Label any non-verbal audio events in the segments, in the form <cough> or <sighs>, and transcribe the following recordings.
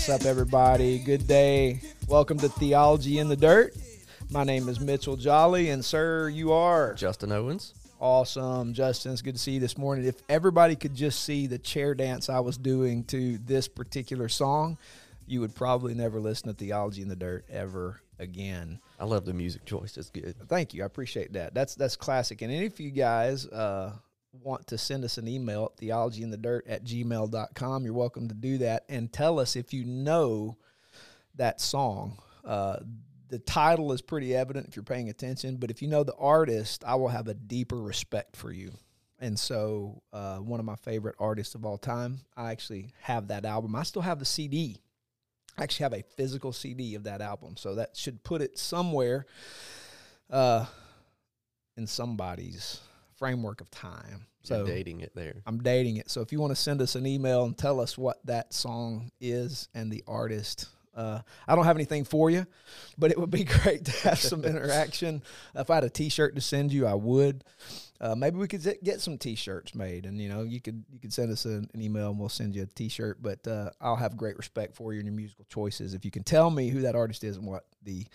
What's up, everybody? Good day. Welcome to Theology in the Dirt. My name is Mitchell Jolly, and sir, you are Justin Owens. awesome. Justin, it's good to see you this morning. If everybody could just see the chair dance I was doing to this particular song, you would probably never listen to Theology in the Dirt ever again. I love the music choice. It's good. Thank you. I appreciate that. That's that's classic. And if you guys uh, want to send us an email at theologyinthedirt at gmail.com, you're welcome to do that and tell us if you know that song. Uh, the title is pretty evident if you're paying attention, but if you know the artist, I will have a deeper respect for you. And so, uh, one of my favorite artists of all time, I actually have that album. I still have the CD. I actually have a physical CD of that album, so that should put it somewhere uh, in somebody's framework of time. So So dating it there. I'm dating it. So if you want to send us an email and tell us what that song is and the artist, uh, I don't have anything for you, but it would be <laughs> great to have some <laughs> interaction. If I had a T-shirt to send you, I would. Uh, maybe we could get some T-shirts made, and you know, you could you could send us an, an email and we'll send you a T-shirt. But uh, I'll have great respect for you and your musical choices if you can tell me who that artist is and what the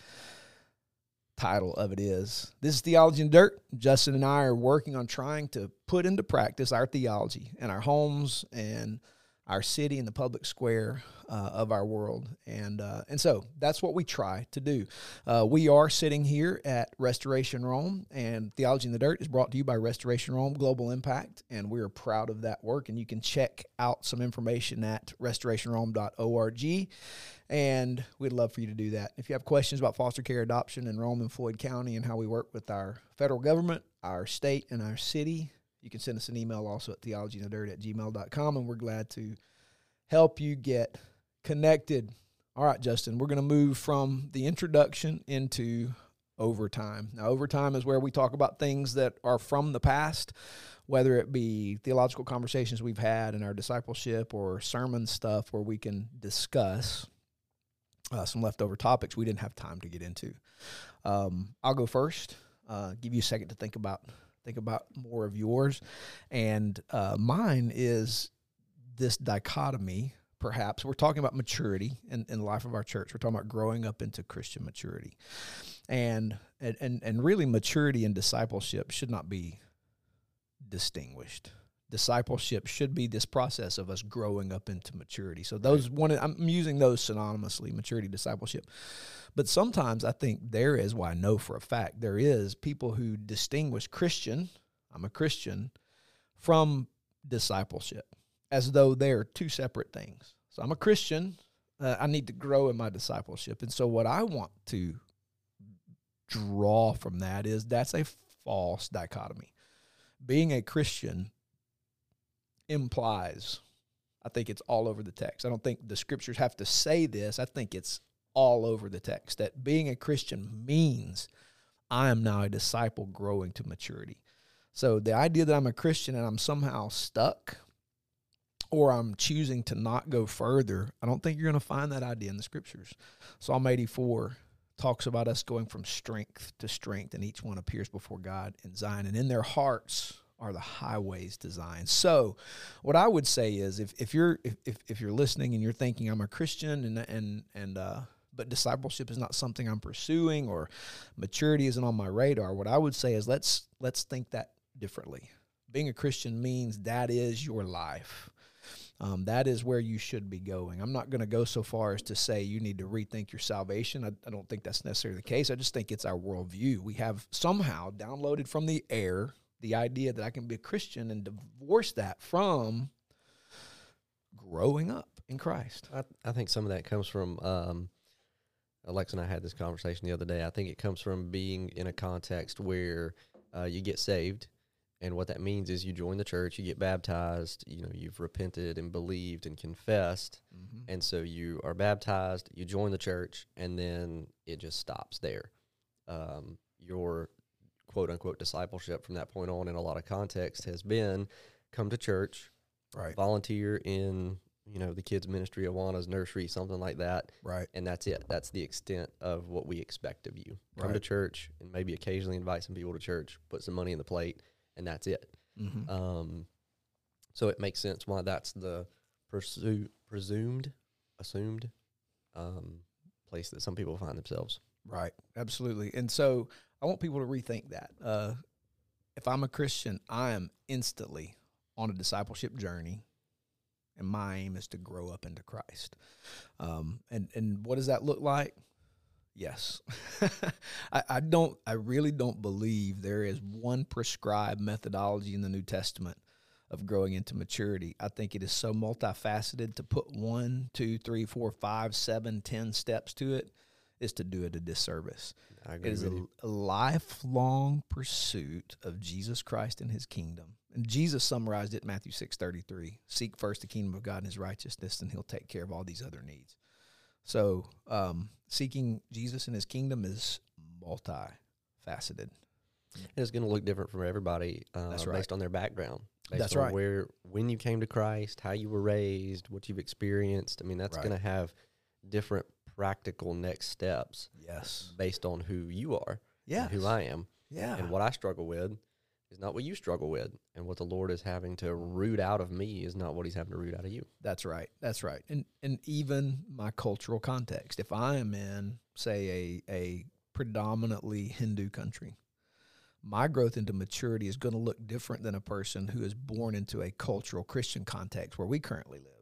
title of it is. This is Theology in Dirt. Justin and I are working on trying to put into practice our theology in our homes and our city and the public square uh, of our world. And uh, and so that's what we try to do. Uh, we are sitting here at Restoration Rome, and Theology in the Dirt is brought to you by Restoration Rome Global Impact, and we are proud of that work. And you can check out some information at restorationrome.org and we'd love for you to do that. If you have questions about foster care adoption in Rome and Floyd County and how we work with our federal government, our state, and our city, you can send us an email also at theologyinthedirt at gmail.com, and we're glad to help you get connected. All right, Justin, we're going to move from the introduction into overtime. Now, overtime is where we talk about things that are from the past, whether it be theological conversations we've had in our discipleship or sermon stuff where we can discuss uh, some leftover topics we didn't have time to get into. Um, I'll go first. Uh, give you a second to think about think about more of yours, and uh, mine is this dichotomy. Perhaps we're talking about maturity in, in the life of our church. We're talking about growing up into Christian maturity, and and and, and really maturity and discipleship should not be distinguished discipleship should be this process of us growing up into maturity. So those one I'm using those synonymously, maturity, discipleship. But sometimes I think there is why I know for a fact there is people who distinguish Christian, I'm a Christian, from discipleship as though they're two separate things. So I'm a Christian, uh, I need to grow in my discipleship. And so what I want to draw from that is that's a false dichotomy. Being a Christian implies. I think it's all over the text. I don't think the scriptures have to say this. I think it's all over the text that being a Christian means I am now a disciple growing to maturity. So the idea that I'm a Christian and I'm somehow stuck or I'm choosing to not go further, I don't think you're going to find that idea in the scriptures. Psalm 84 talks about us going from strength to strength, and each one appears before God in Zion, and in their hearts are the highways designed. So, what I would say is, if, if you're if, if, you're listening and you're thinking I'm a Christian and and and uh, but discipleship is not something I'm pursuing or maturity isn't on my radar, what I would say is let's let's think that differently. Being a Christian means that is your life. Um, that is where you should be going. I'm not going to go so far as to say you need to rethink your salvation. I, I don't think that's necessarily the case. I just think it's our worldview. We have somehow downloaded from the air the idea that I can be a Christian and divorce that from growing up in Christ. I, I think some of that comes from um, Alexa and I had this conversation the other day. I think it comes from being in a context where uh, you get saved, and what that means is you join the church, you get baptized, you know, you've repented and believed and confessed, Mm-hmm. and so you are baptized, you join the church, and then it just stops there. Um, your quote unquote discipleship from that point on, in a lot of context, has been come to church, Right. volunteer in you know the kids ministry awana's nursery something like that Right. and that's it that's the extent of what we expect of you come to church and maybe occasionally invite some people to church put some money in the plate and that's it Mm-hmm. um, so it makes sense why that's the pursue, presumed assumed um, place that some people find themselves. Right. Absolutely. And so I want people to rethink that. Uh, if I'm a Christian, I am instantly on a discipleship journey, and my aim is to grow up into Christ. Um, and and what does that look like? Yes, <laughs> I, I don't. I really don't believe there is one prescribed methodology in the New Testament of growing into maturity. I think it is so multifaceted to put one, two, three, four, five, seven, ten steps to it is to do it a disservice. I It is a, a lifelong pursuit of Jesus Christ and his kingdom. And Jesus summarized it in Matthew 6:33. Seek first the kingdom of God and his righteousness, and he'll take care of all these other needs. So um, seeking Jesus and his kingdom is multifaceted. And it's going to look different from everybody uh, That's right. based on their background. Based That's on right. Where when you came to Christ, how you were raised, what you've experienced. I mean, that's Right. going to have different practical next steps Yes. based on who you are, Yeah. who I am, Yeah. and what I struggle with is not what you struggle with, and what the Lord is having to root out of me is not what He's having to root out of you. That's right. That's right. And and even my cultural context. If I am in, say, a a predominantly Hindu country, my growth into maturity is going to look different than a person who is born into a cultural Christian context where we currently live.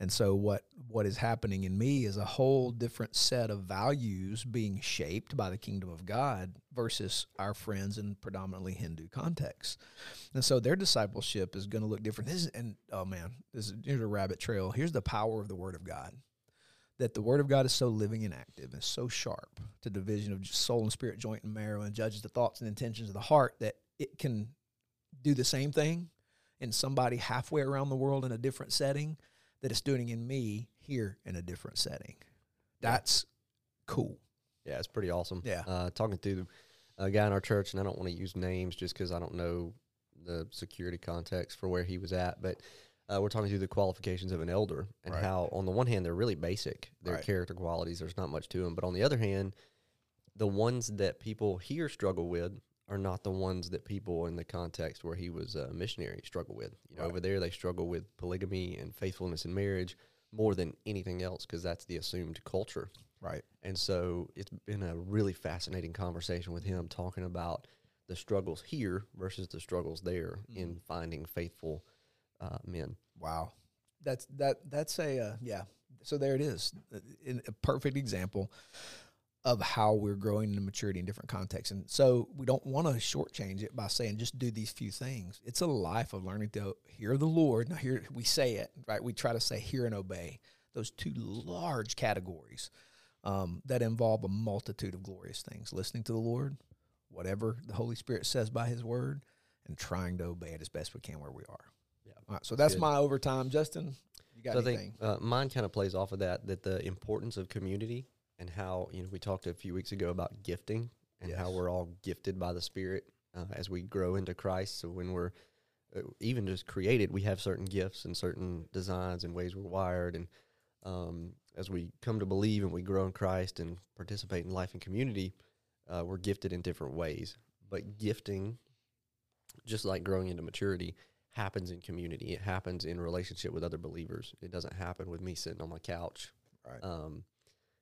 And so what what is happening in me is a whole different set of values being shaped by the kingdom of God versus our friends in predominantly Hindu contexts. And so their discipleship is going to look different. This is, and oh man, this is here's a rabbit trail. Here's the power of the Word of God. That the Word of God is so living and active and so sharp to division of soul and spirit, joint and marrow, and judges the thoughts and intentions of the heart that it can do the same thing in somebody halfway around the world in a different setting that it's doing in me here in a different setting. That's cool. Yeah, it's pretty awesome. Yeah. Uh, talking to a guy in our church, and I don't want to use names just because I don't know the security context for where he was at, but uh, we're talking through the qualifications of an elder and Right. how, on the one hand, they're really basic. They're Right. character qualities. There's not much to them. But on the other hand, the ones that people here struggle with are not the ones that people in the context where he was a missionary struggle with. You know, Right. over there they struggle with polygamy and faithfulness in marriage more than anything else because that's the assumed culture. Right. And so it's been a really fascinating conversation with him talking about the struggles here versus the struggles there in finding faithful uh, men. Wow, that's that that's a uh, yeah. So there it is, Uh, in a perfect example of how we're growing into maturity in different contexts. And so we don't want to shortchange it by saying just do these few things. It's a life of learning to hear the Lord. Now here we say it right. We try to say hear and obey. Those two large categories um, that involve a multitude of glorious things: listening to the Lord, whatever the Holy Spirit says by His Word, and trying to obey it as best we can where we are. Yeah. All right, so that's good. my overtime, Justin. You got so I anything? think uh, mine kind of plays off of that, that the importance of community and how, you know, we talked a few weeks ago about gifting and how we're all gifted by the Spirit uh, as we grow into Christ. So when we're uh, even just created, we have certain gifts and certain designs and ways we're wired. And um, as we come to believe and we grow in Christ and participate in life and community, uh, we're gifted in different ways. But gifting, just like growing into maturity, happens in community. It happens in relationship with other believers. It doesn't happen with me sitting on my couch. Right. Um,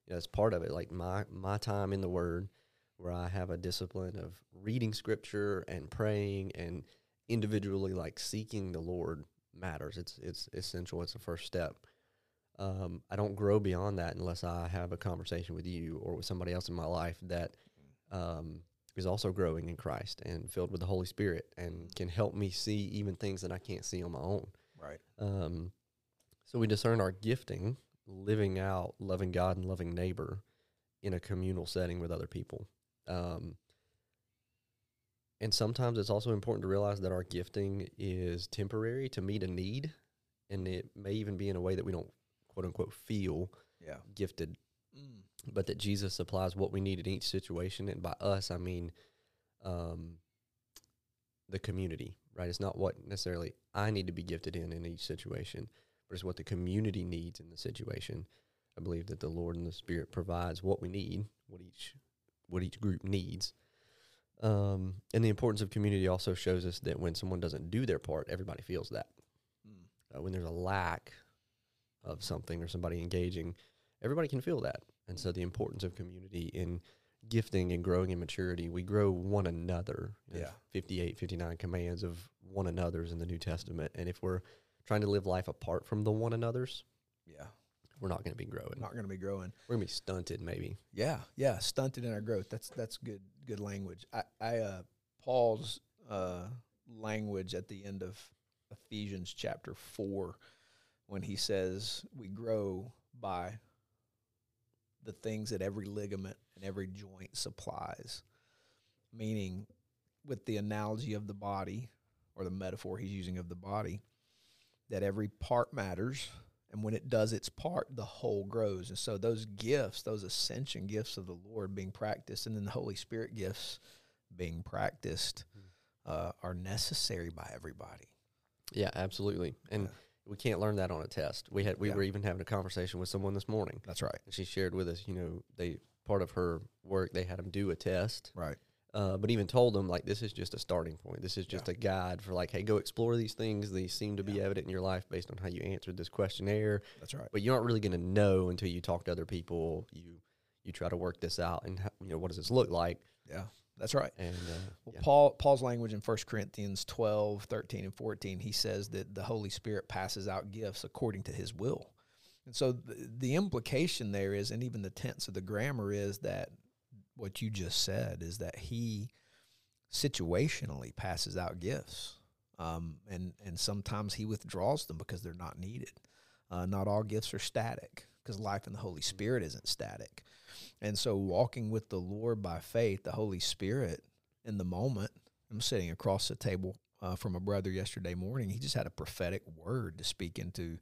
you know, it's part of it. Like my my time in the Word, where I have a discipline of reading Scripture and praying and individually like seeking the Lord matters. It's it's essential. It's the first step. Um, I don't grow beyond that unless I have a conversation with you or with somebody else in my life that um, is also growing in Christ and filled with the Holy Spirit and can help me see even things that I can't see on my own. right. Um, so we discern our gifting, living out loving God and loving neighbor in a communal setting with other people. Um, and sometimes it's also important to realize that our gifting is temporary to meet a need, and it may even be in a way that we don't quote unquote feel Yeah. gifted Mm. but that Jesus supplies what we need in each situation. And by us, I mean um, the community, right? It's not what necessarily I need to be gifted in in each situation, it's what the community needs in the situation. I believe that the Lord and the Spirit provides what we need, what each what each group needs. Um, and the importance of community also shows us that when someone doesn't do their part, everybody feels that. Mm. Uh, when there's a lack of something or somebody engaging, everybody can feel that. And so the importance of community in gifting and growing in maturity, we grow one another. Yeah. 58, 59 commands of one another's in the New Testament. And if we're trying to live life apart from the one another's, Yeah. we're not going to be growing. Not going to be growing. We're going to be stunted, maybe. Yeah, yeah, stunted in our growth. That's that's good good language. I, I uh, Paul's uh, language at the end of Ephesians chapter four, when he says we grow by the things that every ligament and every joint supplies, meaning with the analogy of the body or the metaphor he's using of the body, that every part matters and when it does its part, the whole grows. And so those gifts, those ascension gifts of the Lord being practiced, and then the Holy Spirit gifts being practiced, uh, are necessary by everybody. Yeah, absolutely. And Yeah. we can't learn that on a test. We had we Yeah. were even having a conversation with someone this morning. That's right. And she shared with us, you know, they part of her work they had them do a test, Right. Uh, but even told them like this is just a starting point. This is just a guide for like, hey, go explore these things. These seem to be Yeah. evident in your life based on how you answered this questionnaire. That's right. But you're not really going to know until you talk to other people. You you try to work this out, and how, you know what does this look like? Yeah. That's right. And uh, Well, yeah. Paul Paul's language in 1 Corinthians 12, 13, and 14, he says that the Holy Spirit passes out gifts according to his will. And so the, the implication there is, and even the tense of the grammar is that what you just said is that he situationally passes out gifts. Um, and, and sometimes he withdraws them because they're not needed. Uh, not all gifts are static because life in the Holy Spirit isn't static. And so, walking with the Lord by faith, the Holy Spirit in the moment, I'm sitting across the table uh, from a brother yesterday morning. He just had a prophetic word to speak into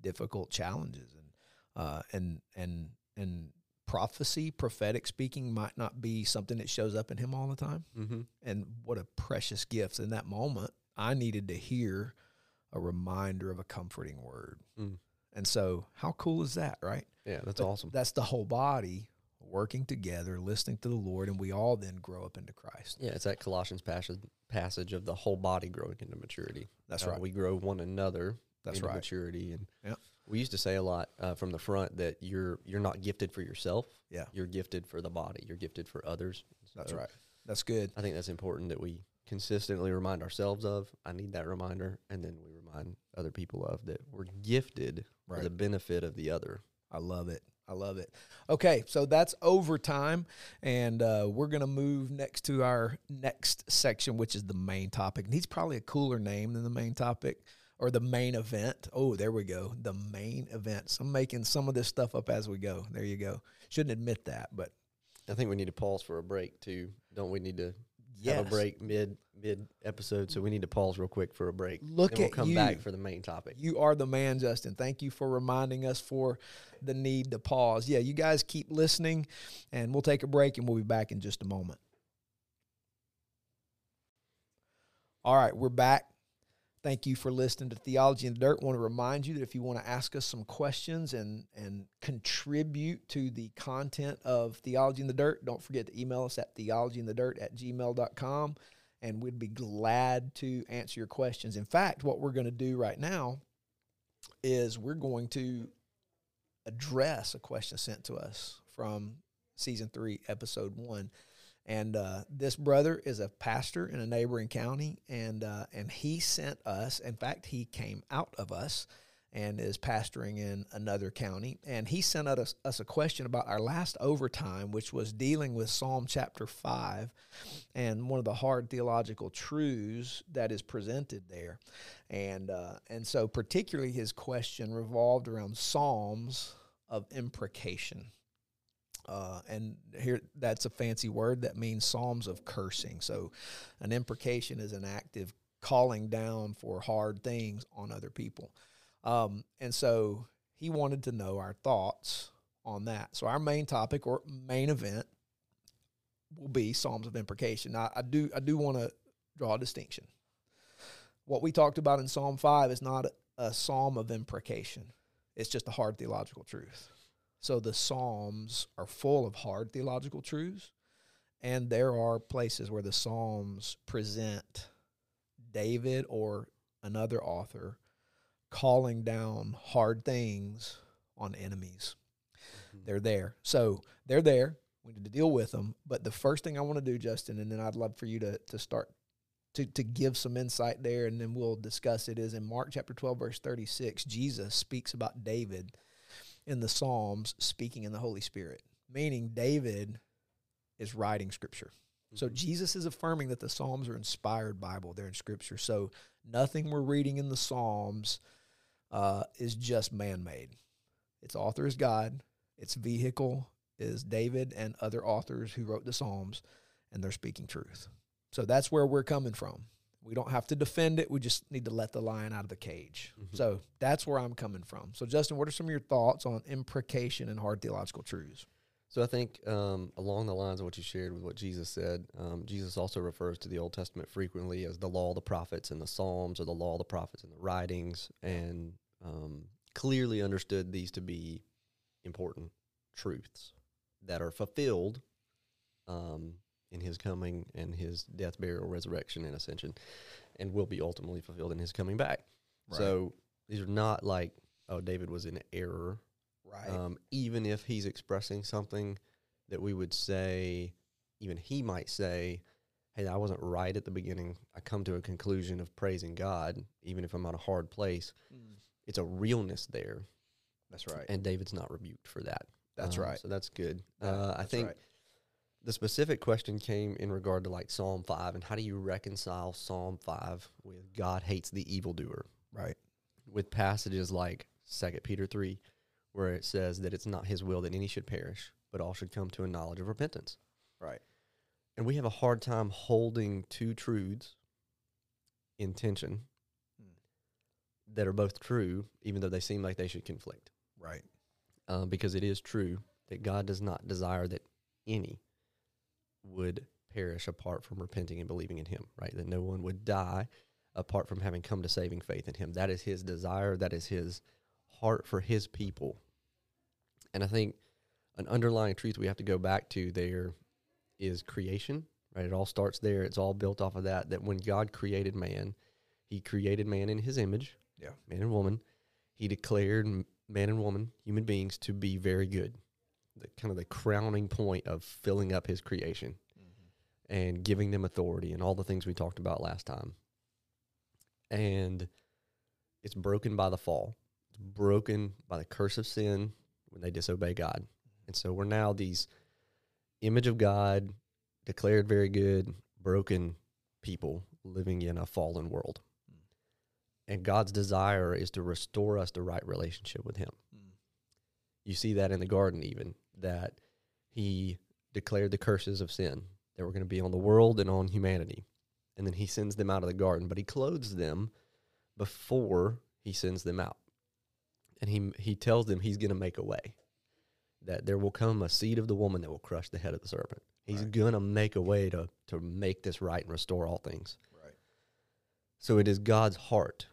difficult challenges, and uh, and and and prophecy, prophetic speaking, might not be something that shows up in him all the time. mm-hmm. And what a precious gift in that moment! I needed to hear a reminder of a comforting word. Mm. And so, how cool is that, right? yeah, that's But awesome. That's the whole body working together, listening to the Lord, and we all then grow up into Christ. Yeah, it's that Colossians passage passage of the whole body growing into maturity. That's Uh, right. We grow one another That's into right. maturity, and Yep. We used to say a lot uh, from the front that you're you're not gifted for yourself. Yeah. you're gifted for the body. You're gifted for others. That's right. That's good. I think that's important that we consistently remind ourselves of. I need that reminder, and then we remind other people of that we're gifted for the benefit of the other. I love it. I love it. Okay, so that's overtime, and uh, we're gonna move next to our next section, which is the main topic. And he's probably a cooler name than the main topic or the main event. Oh, there we go. The main event. So I'm making some of this stuff up as we go. There you go. Shouldn't admit that, but I think we need to pause for a break too. Don't we need to yes. have a break mid mid episode? So we need to pause real quick for a break. Look then we'll at come you. back for the main topic. You are the man, Justin. Thank you for reminding us for the need to pause. Yeah, you guys keep listening, and we'll take a break and we'll be back in just a moment. All right, we're back. Thank you for listening to Theology in the Dirt. want to remind you that if you want to ask us some questions and and contribute to the content of Theology in the Dirt, don't forget to email us at theologyinthedirt at gmail.com and we'd be glad to answer your questions. In fact, what we're going to do right now is we're going to address a question sent to us from season three, episode one. And uh, this brother is a pastor in a neighboring county, and uh, and he sent us. In fact, he came out of us and is pastoring in another county. And he sent us, us a question about our last overtime, which was dealing with Psalm chapter five, and one of the hard theological truths that is presented there. And uh, and so particularly his question revolved around psalms of imprecation. Uh, and here, that's a fancy word that means psalms of cursing. So, an imprecation is an active calling down for hard things on other people. Um, and so, he wanted to know our thoughts on that. So, our main topic or main event will be psalms of imprecation. Now, I do I do want to draw a distinction. What we talked about in Psalm five is not a, a psalm of imprecation. It's just a hard theological truth. So the Psalms are full of hard theological truths, and there are places where the Psalms present David or another author calling down hard things on enemies. Mm-hmm. They're there. So they're there. We need to deal with them. But the first thing I want to do, Justin, and then I'd love for you to to start to, to give some insight there, and then we'll discuss it, is in Mark chapter 12, verse 36, Jesus speaks about David in the Psalms speaking in the Holy Spirit, meaning David is writing scripture. So Mhm. Jesus is affirming that the Psalms are inspired Bible. They're in Scripture. So nothing we're reading in the Psalms uh, is just man-made. Its author is God. Its vehicle is David and other authors who wrote the Psalms, and they're speaking truth. So that's where we're coming from. We don't have to defend it. We just need to let the lion out of the cage. Mhm. So that's where I'm coming from. So Justin, what are some of your thoughts on imprecation and hard theological truths? So I think um, along the lines of what you shared with what Jesus said, um, Jesus also refers to the Old Testament frequently as the law, of the prophets, and the Psalms, or the law, of the prophets, and the writings, and um, clearly understood these to be important truths that are fulfilled um, in His coming and His death, burial, resurrection, and ascension, and will be ultimately fulfilled in His coming back. So these are not like, oh, David was in error right, um, even if he's expressing something that we would say, even he might say, Hey, I wasn't right at the beginning. I come to a conclusion of praising God, even if I'm on a hard place. Mm, It's a realness there. that's right. And David's not rebuked for that. That's Um, right. So that's good. Yeah, uh, I that's think right. The specific question came in regard to like Psalm 5 and how do you reconcile Psalm 5 with God hates the evildoer? right. with passages like Second Peter three, where it says that it's not his will that any should perish, but all should come to a knowledge of repentance. Right. And we have a hard time holding two truths in tension Hmm. that are both true, even though they seem like they should conflict. Right. Um, because it is true that God does not desire that any would perish apart from repenting and believing in Him, right? That no one would die apart from having come to saving faith in Him. That is His desire. That is His heart for His people. And I think an underlying truth we have to go back to there is creation, right? It all starts there. It's all built off of that. That when God created man, He created man in His image, Yeah. man and woman. He declared man and woman, human beings, to be very good. The kind of the crowning point of filling up His creation and giving them authority and all the things we talked about last time. And it's broken by the fall. It's broken by the curse of sin when they disobey God. And so we're now these image of God, declared very good, broken people living in a fallen world. And God's desire is to restore us to right relationship with Him. Mm. You see that in the garden, even that He declared the curses of sin that were going to be on the world and on humanity. And then He sends them out of the garden, but He clothes them before He sends them out. And He, he tells them He's going to make a way, that there will come a seed of the woman that will crush the head of the serpent. He's Right. going to make a way to, to make this right and restore all things. Right. So it is God's heart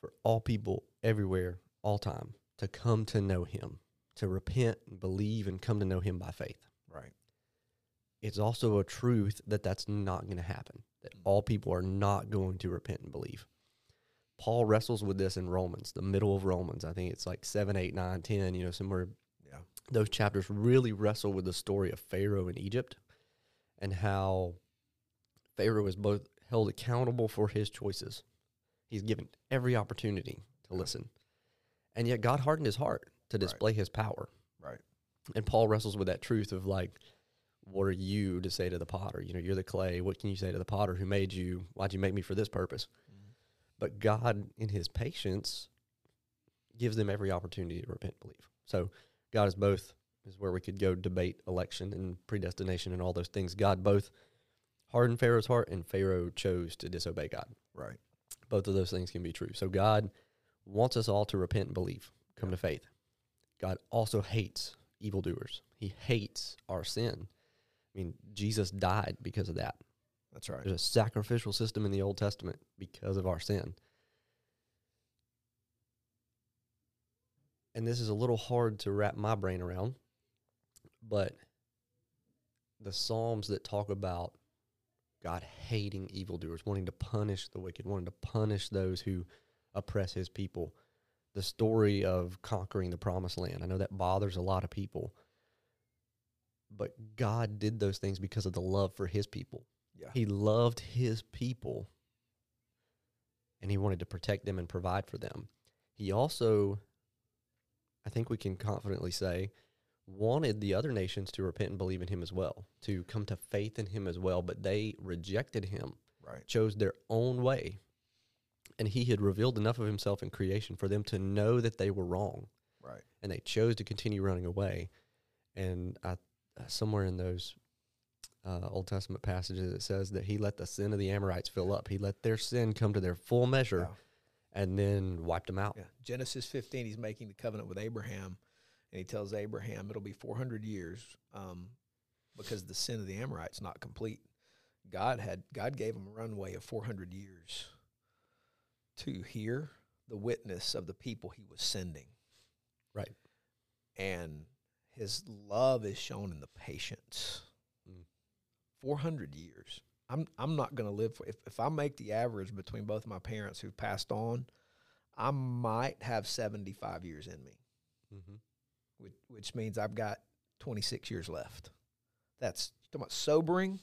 for all people everywhere, all time, to come to know Him, to repent and believe and come to know Him by faith. Right. It's also a truth that that's not going to happen, that Mm. all people are not going to repent and believe. Paul wrestles with this in Romans, the middle of Romans. I think it's like 7, 8, 9, 10, you know, somewhere Yeah. those chapters really wrestle with the story of Pharaoh in Egypt and how Pharaoh is both held accountable for his choices. He's given every opportunity to listen. And yet God hardened his heart to Right. display his power. Right. And Paul wrestles with that truth of like, what are you to say to the potter? You know, you're the clay. What can you say to the potter who made you? Why'd you make me for this purpose? Mhm. But God, in his patience, gives them every opportunity to repent and believe. So God is both, is where we could go debate election and predestination and all those things. God both hardened Pharaoh's heart and Pharaoh chose to disobey God. Right. Both of those things can be true. So God wants us all to repent and believe, come Yeah. to faith. God also hates evildoers. He hates our sin. I mean, Jesus died because of that. That's right. There's a sacrificial system in the Old Testament because of our sin. And this is a little hard to wrap my brain around, but the Psalms that talk about God hating evildoers, wanting to punish the wicked, wanting to punish those who oppress his people, the story of conquering the promised land. I know that bothers a lot of people. But God did those things because of the love for his people. Yeah. He loved his people and he wanted to protect them and provide for them. He also, I think we can confidently say, wanted the other nations to repent and believe in him as well, to come to faith in him as well, but they rejected him, Right. chose their own way. And he had revealed enough of himself in creation for them to know that they were wrong Right. and they chose to continue running away. And I, uh, somewhere in those uh, Old Testament passages, it says that he let the sin of the Amorites fill up. He let their sin come to their full measure, Yeah. and then wiped them out. Yeah. Genesis 15, he's making the covenant with Abraham, and he tells Abraham it'll be 400 years um, because the sin of the Amorites not complete. God had God gave him a runway of 400 years to hear the witness of the people he was sending. Right. And his love is shown in the patience. Mm. 400 years. I'm I'm not going to live for if if I make the average between both of my parents who passed on, I might have 75 years in me, Mm-hmm. which, which means I've got 26 years left. That's talking about sobering.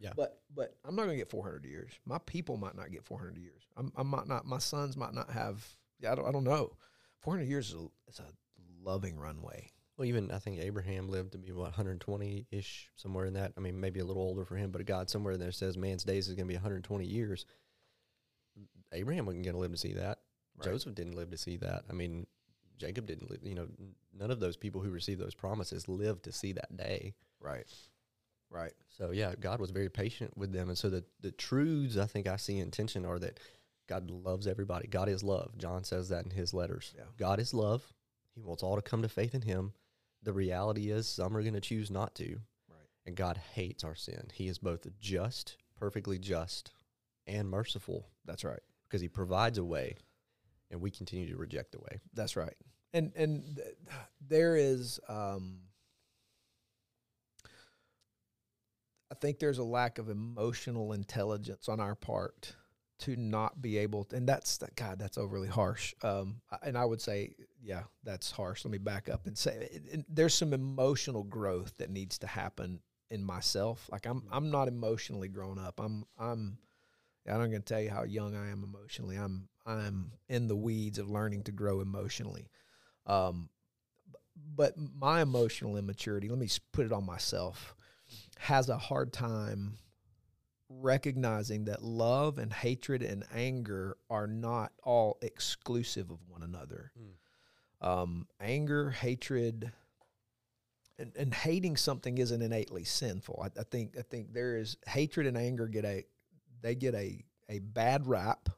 Yeah. But but I'm not going to get 400 years. My people might not get 400 years. I'm, I might not. My sons might not have. Yeah, I don't. I don't know. 400 years is a, is a loving runway. Well, even I think Abraham lived to be what 120 ish, somewhere in that. I mean, maybe a little older for him, but God somewhere in there says man's days is going to be 120 years. Abraham wasn't going to live to see that. Right. Joseph didn't live to see that. I mean, Jacob didn't live. You know, none of those people who received those promises lived to see that day. Right. Right. So yeah, God was very patient with them, and so the the truths I think I see in tension are that God loves everybody. God is love. John says that in his letters. Yeah. God is love. He wants all to come to faith in Him. The reality is, some are going to choose not to, Right. and God hates our sin. He is both just, perfectly just, and merciful That's right. because He provides a way, and we continue to reject the way. That's right. And and th- there is um I think there's a lack of emotional intelligence on our part to not be able to, and that's that God, that's overly harsh. Um and I would say, yeah, that's harsh. Let me back up and say it, it- there's some emotional growth that needs to happen in myself. Like I'm I'm not emotionally grown up. I'm I'm I'm not going to tell you how young I am emotionally. I'm I'm in the weeds of learning to grow emotionally. Um, but my emotional immaturity, let me put it on myself, has a hard time recognizing that love and hatred and anger are not all exclusive of one another. Um, anger, hatred, and, and hating something isn't innately sinful. I, I think I think there is hatred and anger get a they get a a bad rap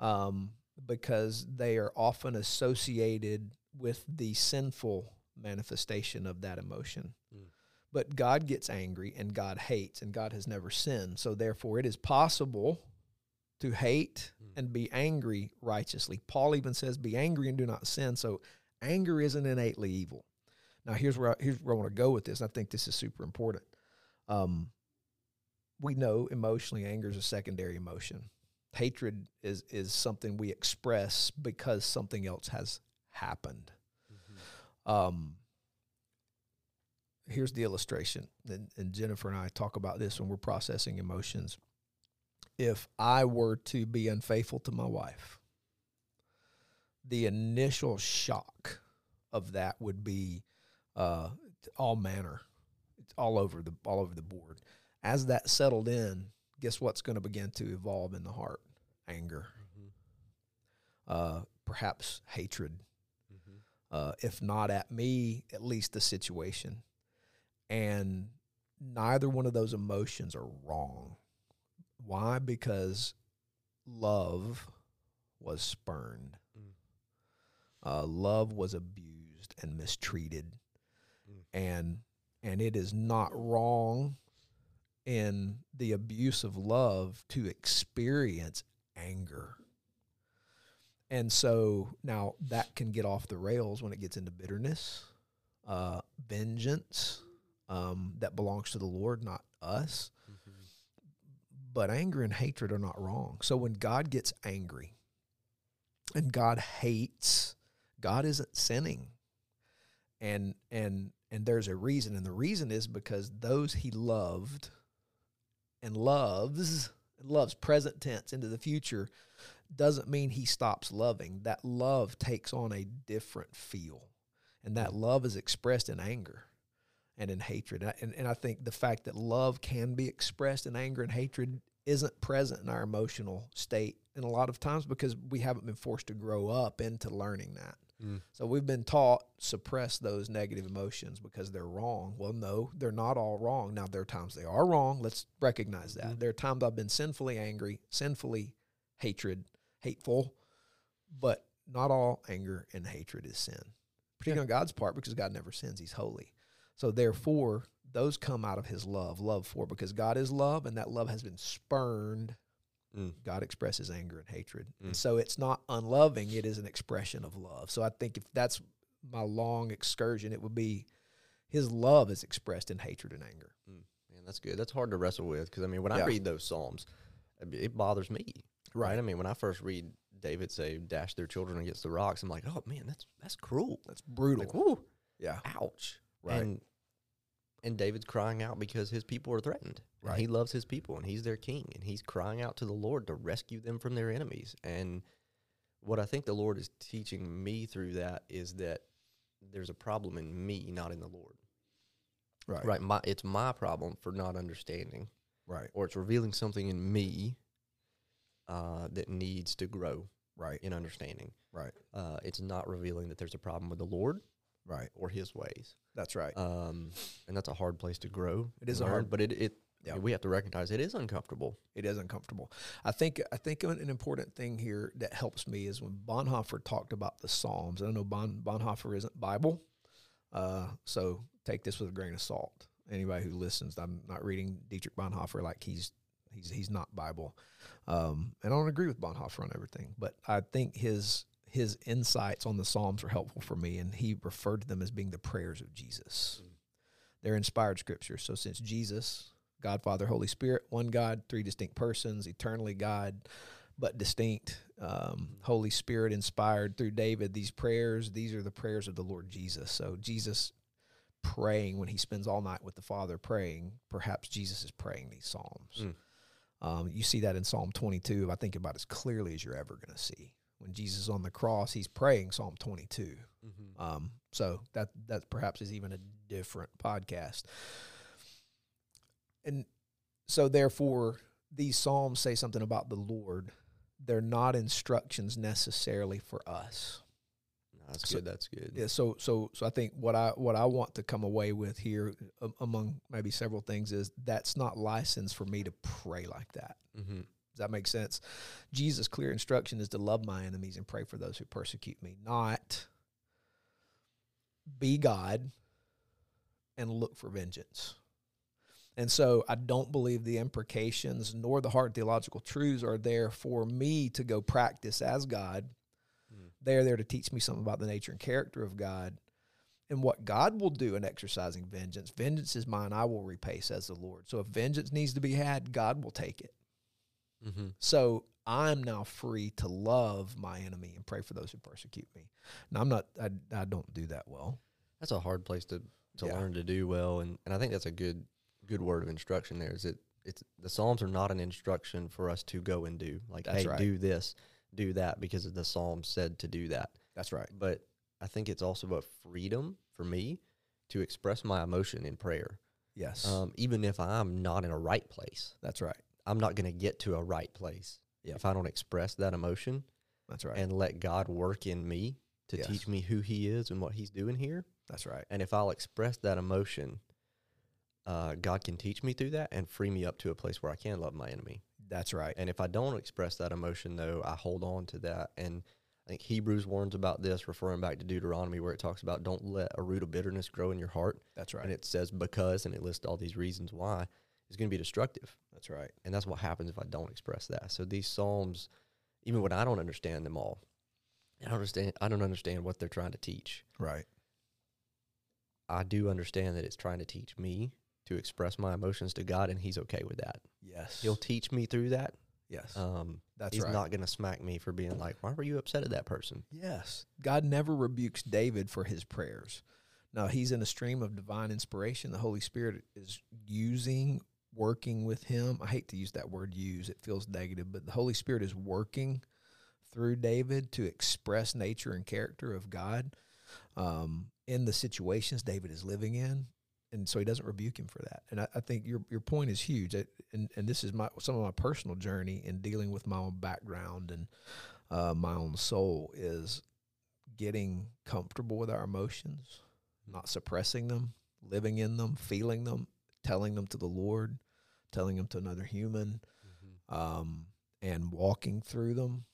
um, because they are often associated with the sinful manifestation of that emotion. But God gets angry and God hates, and God has never sinned. So therefore, it is possible to hate Mm. and be angry righteously. Paul even says, "Be angry and do not sin." So anger isn't innately evil. Now, here's where I, here's where I want to go with this. I think this is super important. Um, we know emotionally, anger is a secondary emotion. Hatred is is something we express because something else has happened. Um, here's the illustration, and, and Jennifer and I talk about this when we're processing emotions. If I were to be unfaithful to my wife, the initial shock of that would be uh, all manner, it's all over the all over the board. As that settled in, guess what's going to begin to evolve in the heart? Anger, uh, perhaps hatred, uh, if not at me, at least the situation. And neither one of those emotions are wrong. Why? Because love was spurned. Mm. Uh, love was abused and mistreated, Mm. and and it is not wrong in the abuse of love to experience anger. And so now that can get off the rails when it gets into bitterness, uh, vengeance um, that belongs to the Lord, not us. But anger and hatred are not wrong. So when God gets angry, and God hates. God isn't sinning, and and and there's a reason, and the reason is because those He loved and loves and loves present tense into the future doesn't mean He stops loving. That love takes on a different feel, and that love is expressed in anger and in hatred. And I, and, and I think the fact that love can be expressed in anger and hatred isn't present in our emotional state and a lot of times because we haven't been forced to grow up into learning that. Mm. So we've been taught suppress those negative emotions because they're wrong. Well, no, they're not all wrong. Now there are times they are wrong. Let's recognize that. Mhm. There are times I've been sinfully angry, sinfully hatred, hateful, but not all anger and hatred is sin. Particularly on God's part because God never sins. He's holy. So therefore, those come out of his love, love for because God is love and that love has been spurned Mm. God expresses anger and hatred. And Mm. so it's not unloving, it is an expression of love. So I think if that's my long excursion, it would be his love is expressed in hatred and anger. Man, that's good. That's hard to wrestle with because I mean, when I read those psalms, it bothers me. Right. I mean, when I first read David say, "Dash their children against the rocks," I'm like, "Oh man, that's that's cruel." That's brutal. Like, yeah. ouch. Right. And and David's crying out because his people are threatened. Right. he loves his people and he's their king and he's crying out to the Lord to rescue them from their enemies. And what I think the Lord is teaching me through that is that there's a problem in me, not in the Lord. Right. Right. My it's my problem for not understanding. Right. Or it's revealing something in me uh, that needs to grow Right. in understanding. Right. Uh, it's not revealing that there's a problem with the Lord Right. or his ways. That's right. um, and that's a hard place to grow. It is learn, hard- but it it Yeah. we have to recognize it is uncomfortable. it is uncomfortable. I think I think an an important thing here that helps me is when Bonhoeffer talked about the Psalms. I know Bon, Bonhoeffer isn't Bible, uh, so take this with a grain of salt. Anybody who listens, I'm not reading Dietrich Bonhoeffer like he's he's he's not Bible, um, and I don't agree with Bonhoeffer on everything, but I think his his insights on the Psalms were helpful for me, and he referred to them as being the prayers of Jesus. They're inspired scripture. So since Jesus, God, Father, Holy Spirit, one God, three distinct persons, eternally God, but distinct, um, Holy Spirit inspired through David, these prayers, these are the prayers of the Lord Jesus. So Jesus praying when he spends all night with the Father praying, perhaps Jesus is praying these Psalms. Mm. Um, you see that in Psalm 22, I think about as clearly as you're ever going to see. When Jesus is on the cross, he's praying Psalm 22. Um, so that that perhaps is even a different podcast. And so therefore these psalms say something about the Lord. They're not instructions necessarily for us. No, that's So- good. That's good. Yeah, so so so I think what I what I want to come away with here a- among maybe several things is that's not license for me to pray like that. Mm-hmm. Does that make sense? Jesus' clear instruction is to love my enemies and pray for those who persecute me, not be God and look for vengeance. And so I don't believe the imprecations nor the hard theological truths are there for me to go practice as God. Mm. They're there to teach me something about the nature and character of God and what God will do in exercising vengeance. Vengeance is mine, I will repay, says the Lord. So if vengeance needs to be had, God will take it. Mm-hmm. So I'm now free to love my enemy and pray for those who persecute me. Now I'm not. I, I don't do that well. That's a hard place to to Yeah. learn to do well, and and I think that's a good good word of instruction. There is that it's the Psalms are not an instruction for us to go and do like That's hey right. do this do that because the Psalm said to do that. That's right. But I think it's also a freedom for me to express my emotion in prayer, Yes. um, even if I'm not in a right place. that's right. I'm not going to get to a right place Yep. if I don't express that emotion That's right. and let God work in me to Yes. teach me who He is and what He's doing here. that's right. And if I'll express that emotion, uh, God can teach me through that and free me up to a place where I can love my enemy. That's right. And if I don't express that emotion, though, I hold on to that. And I think Hebrews warns about this, referring back to Deuteronomy, where it talks about don't let a root of bitterness grow in your heart. That's right. And it says because, and it lists all these reasons why, it's going to be destructive. that's right. And that's what happens if I don't express that. So these Psalms, even when I don't understand them all, I don't understand, I don't understand what they're trying to teach. Right. I do understand that it's trying to teach me to express my emotions to God, and He's okay with that. Yes. He'll teach me through that, Yes. Um, That's he's right. not going to smack me for being like, "Why were you upset at that person?" Yes. God never rebukes David for his prayers. Now, he's in a stream of divine inspiration. The Holy Spirit is using, working with him. I hate to use that word use, it feels negative, but the Holy Spirit is working through David to express nature and character of God um, in the situations David is living in. And so he doesn't rebuke him for that. And I, I think your your point is huge. It- and and this is my some of my personal journey in dealing with my own background and uh, my own soul is getting comfortable with our emotions, not suppressing them, living in them, feeling them, telling them to the Lord, telling them to another human, um, and walking through them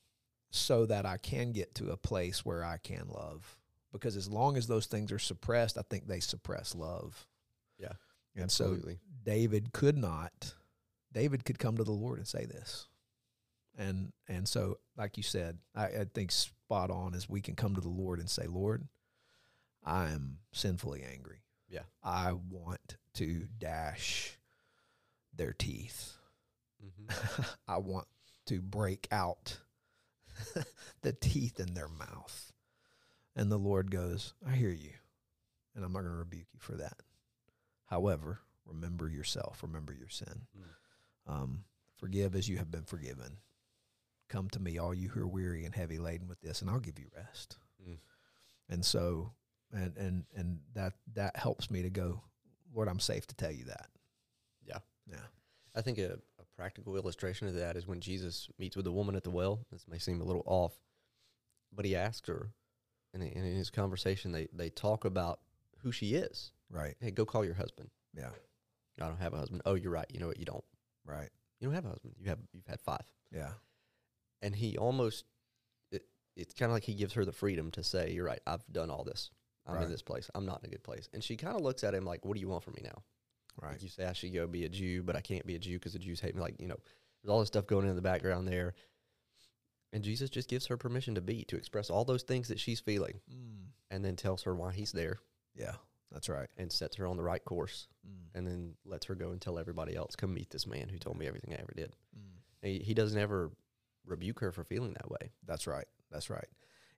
so that I can get to a place where I can love. Because as long as those things are suppressed, I think they suppress love. Yeah, And absolutely. so David could not, David could come to the Lord and say this. And and so, like you said, I, I think spot on is we can come to the Lord and say, Lord, I am sinfully angry. Yeah. I want to dash their teeth. hmm <laughs> I want to break out <laughs> the teeth in their mouth. And the Lord goes, I hear you, and I'm not going to rebuke you for that. However, remember yourself, remember your sin. Mm. Um, forgive as you have been forgiven. Come to me, all you who are weary and heavy laden with this, and I'll give you rest. Mm. And so, and and and that that helps me to go, Lord, I'm safe to tell you that. Yeah. I think a, a practical illustration of that is when Jesus meets with the woman at the well. This may seem a little off, but he asks her, and in his conversation, they, they talk about who she is. Right. Hey, go call your husband. Yeah. I don't have a husband. Oh, you're right. You know what? You don't. Right. You don't have a husband. You have you've had five. Yeah. And he almost it, it's kind of like he gives her the freedom to say, "You're right. I've done all this. I'm Right. in this place. I'm not in a good place." And she kind of looks at him like, "What do you want from me now?" Right. Like you say, I should go be a Jew, but I can't be a Jew because the Jews hate me. Like, you know, there's all this stuff going in the background there. And Jesus just gives her permission to be, to express all those things that she's feeling, Mm. and then tells her why he's there Yeah. That's right. and sets her on the right course, Mm. and then lets her go and tell everybody else, come meet this man who told me everything I ever did. Mm. He, he doesn't ever rebuke her for feeling that way. That's right. That's right.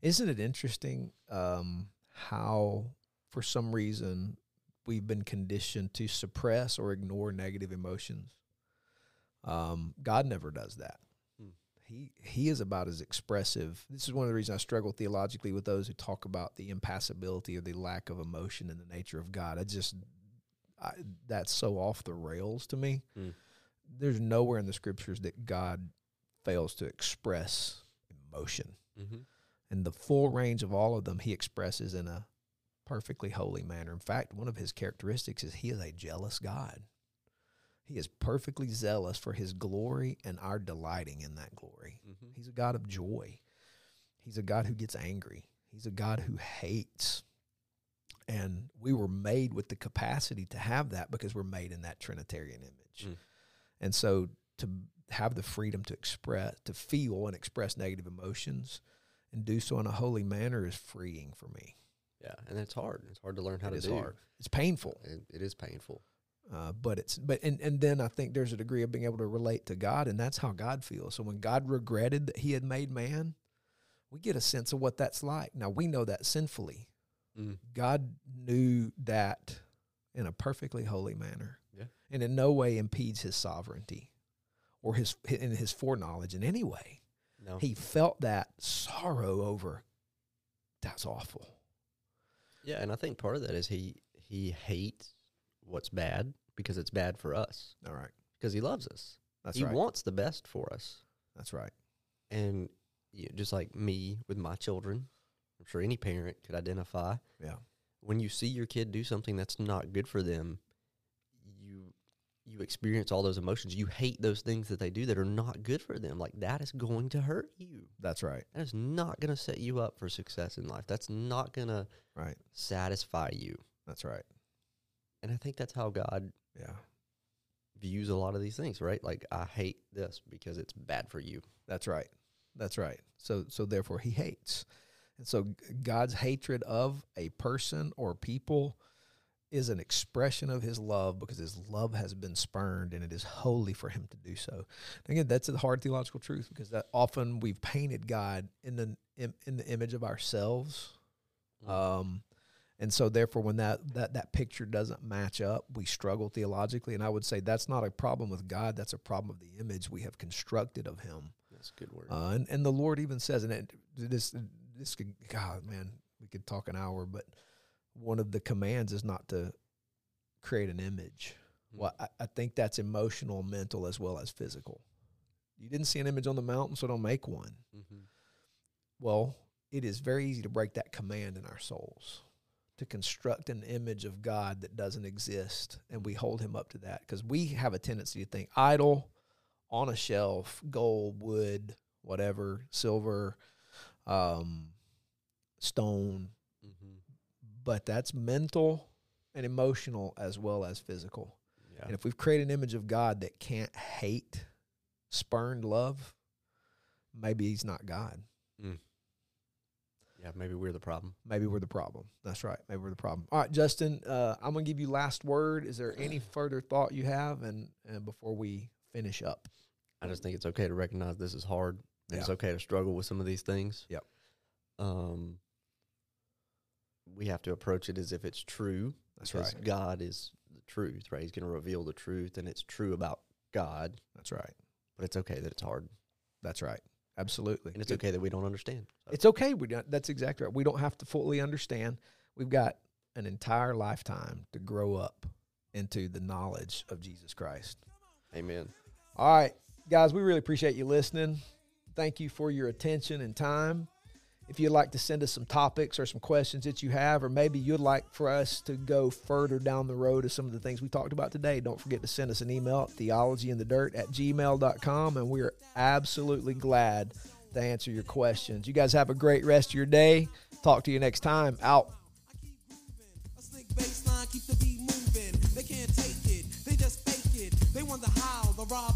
Isn't it interesting um, how, for some reason, we've been conditioned to suppress or ignore negative emotions? Um, God never does that. Hmm. He He is about as expressive. This is one of the reasons I struggle theologically with those who talk about the impassibility or the lack of emotion in the nature of God. I just I, that's so off the rails to me. Hmm. There's nowhere in the scriptures that God fails to express emotion Mm-hmm. and the full range of all of them he expresses in a perfectly holy manner. In fact, one of his characteristics is he is a jealous God. He is perfectly zealous for his glory and our delighting in that glory. Mm-hmm. He's a God of joy. He's a God who gets angry. He's a God who hates. And we were made with the capacity to have that because we're made in that Trinitarian image. Mm. And so to have the freedom to express, to feel and express negative emotions and do so in a holy manner is freeing for me. Yeah, and it's hard. It's hard to learn how It to is do. hard. It's painful. It, it is painful. Uh, but it's but and, and then I think there's a degree of being able to relate to God, and that's how God feels. So when God regretted that He had made man, we get a sense of what that's like. Now we know that sinfully. Mm. God knew that in a perfectly holy manner, Yeah. and in no way impedes His sovereignty or His in His foreknowledge in any way. No. He felt that sorrow over. That's awful. Yeah, and I think part of that is he he hates what's bad because it's bad for us All right, because he loves us. that's right. he right. wants the best for us, that's right. and you know, just like me with my children, I'm sure any parent could identify. Yeah, When you see your kid do something that's not good for them, you experience all those emotions. You hate those things that they do that are not good for them. Like that is going to hurt you. that's right. That is not going to set you up for success in life. That's not going to Right. satisfy you. That's right. And I think that's how God Yeah. views a lot of these things, right? Like I hate this because it's bad for you. That's right. That's right. So so therefore he hates. And so God's hatred of a person or people is an expression of his love because his love has been spurned and it is holy for him to do so. Again, that's a hard theological truth because that often we've painted God in the in, in the image of ourselves. Um, and so therefore when that, that that picture doesn't match up, we struggle theologically. And I would say that's not a problem with God, that's a problem of the image we have constructed of him. That's a good word. Uh, and, and the Lord even says, and it, this, this could, God, man, we could talk an hour, but one of the commands is not to create an image. Well, I, I think that's emotional, mental, as well as physical. You didn't see an image on the mountain, so don't make one. mm-hmm. Well, it is very easy to break that command in our souls to construct an image of God that doesn't exist, and we hold Him up to that because we have a tendency to think idol on a shelf, gold, wood, whatever, silver, um, stone. But that's mental and emotional as well as physical. Yeah. And if we've created an image of God that can't hate, spurned love, maybe He's not God. yeah. Maybe we're the problem. Maybe we're the problem. That's right. Maybe we're the problem. All right, Justin, uh, I'm gonna give you last word. Is there any <sighs> further thought you have, and and before we finish up? I just think it's okay to recognize this is hard. And It's okay to struggle with some of these things. Yep. Um, we have to approach it as if it's true. That's right. God is the truth, right? He's going to reveal the truth, and it's true about God. That's right. But it's okay that it's hard, That's right. Absolutely. and it's Good. okay that we don't understand. So, It's okay. We don't, that's exactly right. We don't have to fully understand. We've got an entire lifetime to grow up into the knowledge of Jesus Christ. amen. All right, guys, we really appreciate you listening. Thank you for your attention and time. If you'd like to send us some topics or some questions that you have, or maybe you'd like for us to go further down the road of some of the things we talked about today, don't forget to send us an email at theologyinthedirt at gmail.com. And we are absolutely glad to answer your questions. You guys have a great rest of your day. Talk to you next time. Out. The how the raw